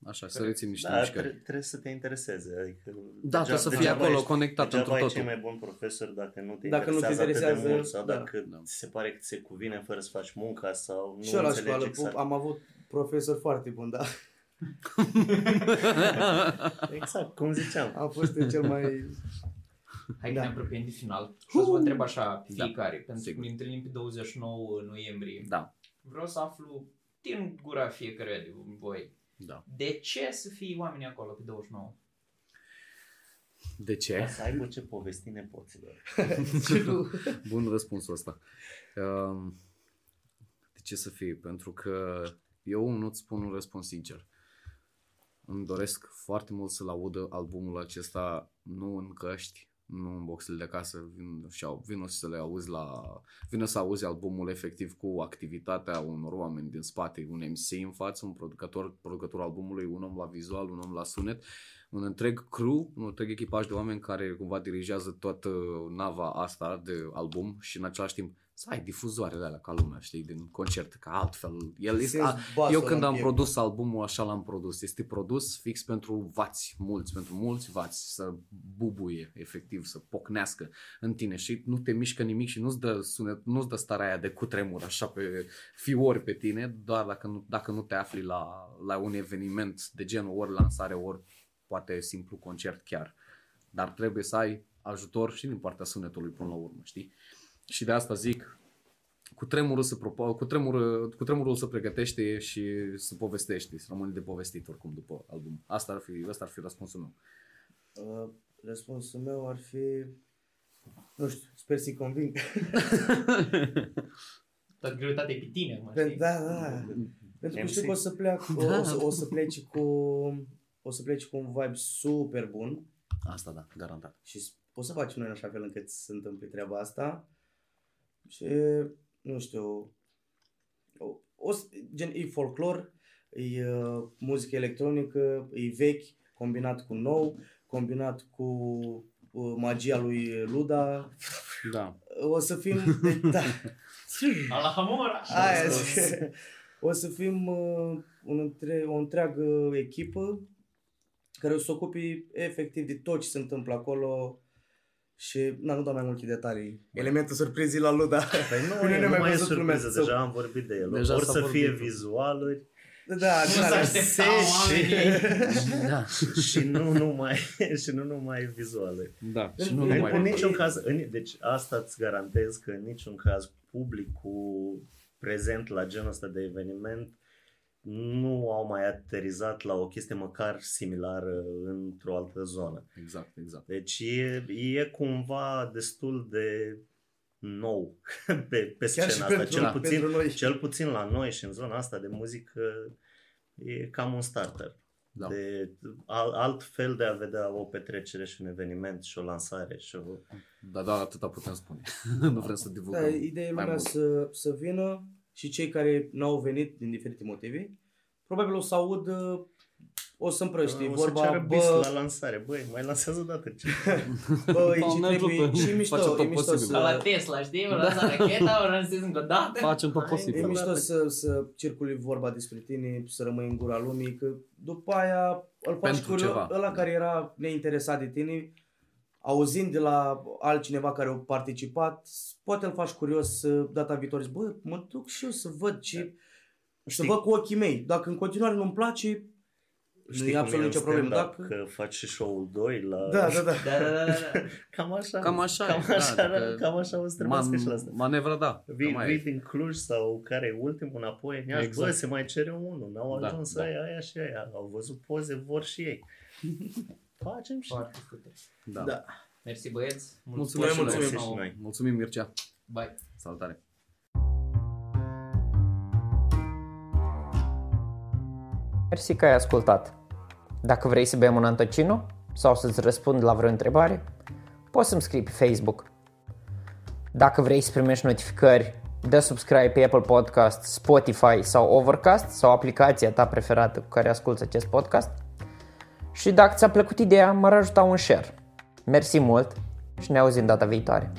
așa, să rețin niște Da, mișcări. tre- trebuie să te intereseze. Adică Da, trebuie să fii acolo, ești- conectat degeaba întru ai totul. cei mai buni profesori dacă nu te Dacă nu te interesează, atât de interesează, mult sau da. dacă Da. ți se pare că ți se cuvine fără să faci munca sau nu și eu la înțelegi școală exact. am avut profesori foarte buni, da. Exact, cum ziceam. Am fost în cel mai... Hai că Da. ne apropiem de final. Și o să vă întreb așa pe Da. fiecare, pentru că Sigur. ne întâlnim pe 29 noiembrie. Da, Vreau să aflu din gura fiecăruia de voi. Da. De ce să fie oamenii acolo pe 29? De ce? Ca să aibă ce povesti nepoților. Bun răspunsul ăsta. Um, De ce să fie? Pentru că eu nu-ți spun un răspuns sincer. Îmi doresc foarte mult să-l audă albumul acesta, nu în căști, nu în boxele de acasă, vin, și au- vină să le auzi la, vină să auzi albumul efectiv cu activitatea unor oameni din spate, un MC în față, un producător, producătorul albumului, un om la vizual, un om la sunet, un întreg crew, un întreg echipaj de oameni care cumva dirigează toată nava asta de album și în același timp să ai difuzoarele alea ca lumea, știi, din concert, ca altfel. El este, Simți a, basul eu când în am piept. produs albumul, așa l-am produs. Este produs fix pentru vați, mulți, pentru mulți vați, să bubuie, efectiv, să pocnească în tine și nu te mișcă nimic și nu-ți dă, sunet, nu-ți dă starea aia de cutremur așa pe fiori pe tine, doar dacă nu, dacă nu te afli la, la un eveniment de genul ori lansare, ori poate simplu concert chiar. Dar trebuie să ai ajutor și din partea sunetului până la urmă, știi? Și de asta zic, cu tremurul, se propo- cu, tremurul, cu tremurul se pregătește și se povestește, să rămâne de povestit oricum după album. Asta ar fi, asta ar fi răspunsul meu. Uh, răspunsul meu ar fi... Nu știu, sper să-i conving. Toată greutatea e pe tine, acum, Pentru- știi? da, da. Pentru că MC. știu că o să plec, o, o, să, o să pleci cu... O să pleci cu un vibe super bun Asta da, garantat. și s- o să facem noi în așa fel încât să se întâmple treaba asta. Și, nu știu, o, o, să- gen, e folclor, e uh, muzică electronică, e vechi, combinat cu nou, combinat cu uh, magia lui Luda. Da. O să fim... da. Alhamora! Aia zic. O să fim uh, un între, o întreagă echipă care o să se ocupe efectiv de tot ce se întâmplă acolo și na, nu dau mai multe detalii. Elementul surprizii la Luda. Păi nu, Nu e, ne nu mai mai e văzut lumea surpriză, să- deja am vorbit de el. Deja Ori s-a să fie vorbit. vizualuri, Da, Nu din s-a alea aștepta seci. oamenii. Da. și nu numai, și nu numai vizuale. Da. Și nu În- În, numai. în niciun caz, în, deci asta îți garantez că în niciun caz publicul prezent la genul ăsta de eveniment nu au mai aterizat la o chestie măcar similară într-o altă zonă. Exact, exact. Deci e, e cumva destul de nou pe, pe Chiar și scena asta. pentru, Cel puțin, pentru noi. cel puțin la noi și în zona asta de muzică e cam un starter. Da. De al, alt fel de a vedea o petrecere și un eveniment și o lansare și o... Da, da, atâta putem spune. nu vrem să divulgăm. Da, ideea e mai lumea mult. să, să vină și cei care n-au venit din diferite motive, probabil o să aud, o să împrăști o vorba, să ceară bis bă, la lansare. Băi, mai lansează o dată. Ce? bă, Doamne ce trebuie, ajută, și face mișto, tot e mișto posibil. Ca la să, Tesla, știi? O lasă racheta, o lansezi încă o dată. Facem tot e posibil. mișto să, să circuli vorba despre tine, să rămâi în gura lumii, că după aia îl faci Pentru curios, ceva. ăla care era neinteresat de tine, auzind de la altcineva care a participat, poate îl faci curios să data viitoare, zici, bă, mă duc și eu să văd ce... Să Știi- văd cu ochii mei. Dacă în continuare nu-mi place, nu Știi e cum absolut în nicio problemă. stand-up, Dacă... Că faci și show-ul 2 la... Da, da, da. Da, da, da, da. da. Cam așa. Cam așa Cam e, așa, da, da, adică cam așa o să trebuiască și la asta. Manevra, da. Vii, Cam aia vii e. din Cluj sau care e ultimul înapoi în Iași, Exact. bă, se mai cere unul, n-au Da, ajuns da. aia, aia și aia, au văzut poze, vor și ei. Facem și Foarte scute. Da. Da. Mersi băieți. Mulțumim, Noi mulțumim. mulțumim. și noi. Mulțumim, Mircea. Bye. Salutare. Mersi că ai ascultat. Dacă vrei să bem un antocino sau să-ți răspund la vreo întrebare, poți să-mi scrii pe Facebook. Dacă vrei să primești notificări, dă subscribe pe Apple Podcast, Spotify sau Overcast sau aplicația ta preferată cu care asculti acest podcast. Și dacă ți-a plăcut ideea, m-ar ajuta un share. Mersi mult și ne auzim data viitoare.